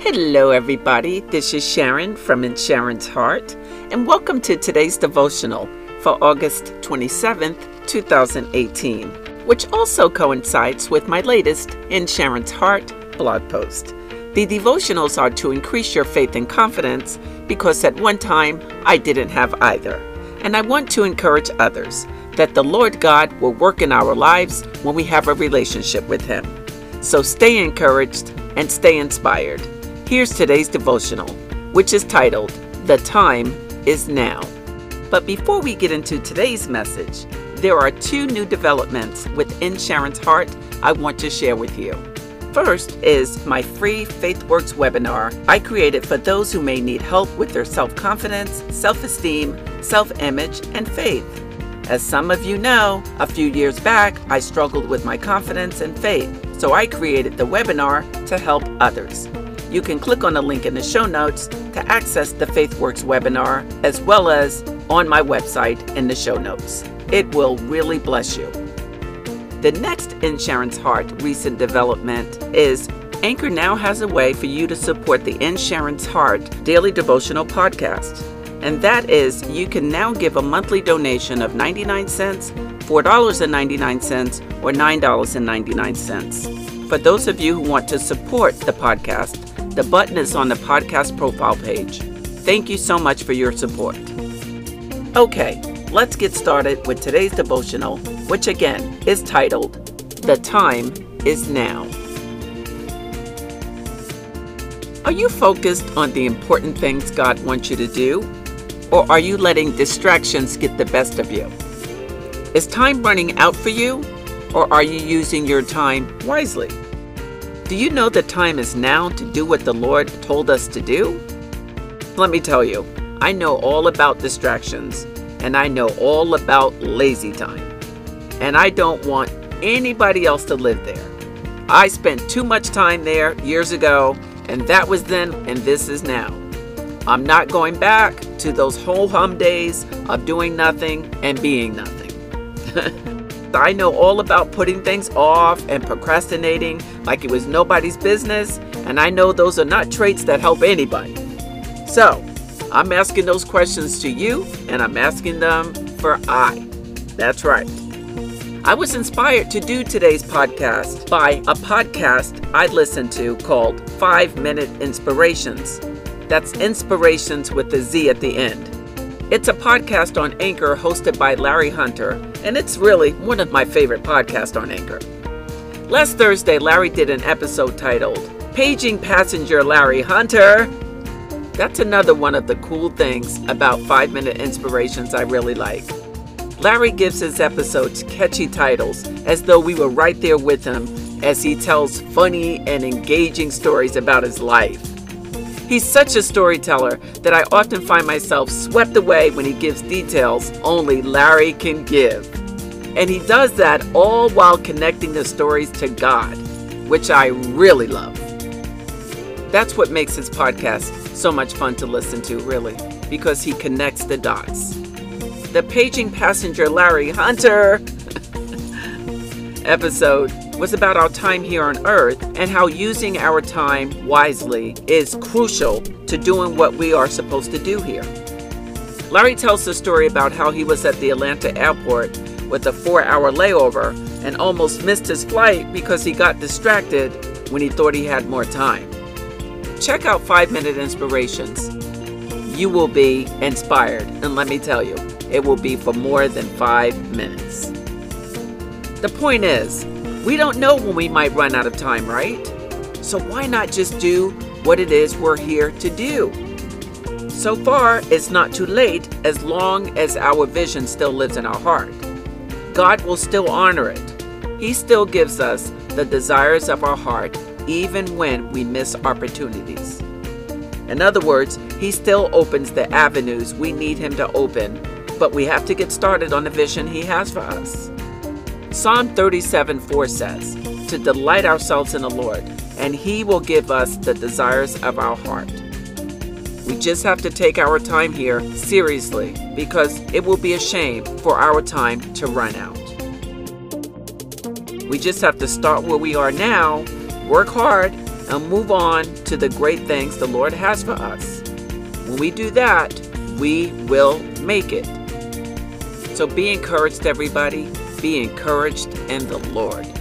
Hello, everybody. This is Sharon from In Sharon's Heart, and welcome to today's devotional for August 27th, 2018, which also coincides with my latest In Sharon's Heart blog post. The devotionals are to increase your faith and confidence because at one time I didn't have either. And I want to encourage others that the Lord God will work in our lives when we have a relationship with Him. So stay encouraged and stay inspired. Here's today's devotional, which is titled, The Time is Now. But before we get into today's message, there are two new developments within Sharon's Heart I want to share with you. First is my free FaithWorks webinar I created for those who may need help with their self confidence, self esteem, self image, and faith. As some of you know, a few years back I struggled with my confidence and faith, so I created the webinar to help others. You can click on the link in the show notes to access the FaithWorks webinar as well as on my website in the show notes. It will really bless you. The next In Sharon's Heart recent development is Anchor now has a way for you to support the In Sharon's Heart daily devotional podcast. And that is, you can now give a monthly donation of 99 cents, $4.99, or $9.99. For those of you who want to support the podcast, the button is on the podcast profile page. Thank you so much for your support. Okay, let's get started with today's devotional, which again is titled, The Time is Now. Are you focused on the important things God wants you to do? Or are you letting distractions get the best of you? Is time running out for you? Or are you using your time wisely? Do you know the time is now to do what the Lord told us to do? Let me tell you, I know all about distractions and I know all about lazy time. And I don't want anybody else to live there. I spent too much time there years ago, and that was then, and this is now. I'm not going back to those whole hum days of doing nothing and being nothing. I know all about putting things off and procrastinating like it was nobody's business, and I know those are not traits that help anybody. So, I'm asking those questions to you, and I'm asking them for I. That's right. I was inspired to do today's podcast by a podcast I listened to called Five Minute Inspirationz. That's inspirations with a Z at the end. It's a podcast on Anchor hosted by Larry Hunter, and it's really one of my favorite podcasts on Anchor. Last Thursday, Larry did an episode titled Paging Passenger Larry Hunter. That's another one of the cool things about 5 Minute Inspirationz I really like. Larry gives his episodes catchy titles as though we were right there with him as he tells funny and engaging stories about his life. He's such a storyteller that I often find myself swept away when he gives details only Larry can give. And he does that all while connecting the stories to God, which I really love. That's what makes his podcast so much fun to listen to, really, because he connects the dots. The paging passenger Larry Hunter episode was about our time here on earth and how using our time wisely is crucial to doing what we are supposed to do here. Larry tells the story about how he was at the Atlanta airport with a four hour layover and almost missed his flight because he got distracted when he thought he had more time. Check out 5 Minute Inspirationz. You will be inspired, and let me tell you, it will be for more than five minutes. The point is, we don't know when we might run out of time, right? So why not just do what it is we're here to do? So far, it's not too late as long as our vision still lives in our heart. God will still honor it. He still gives us the desires of our heart even when we miss opportunities. In other words, He still opens the avenues we need Him to open, but we have to get started on the vision He has for us. Psalm 37 4 says, To delight ourselves in the Lord, and He will give us the desires of our heart. We just have to take our time here seriously because it will be a shame for our time to run out. We just have to start where we are now, work hard, and move on to the great things the Lord has for us. When we do that, we will make it. So be encouraged, everybody. Be encouraged in the Lord.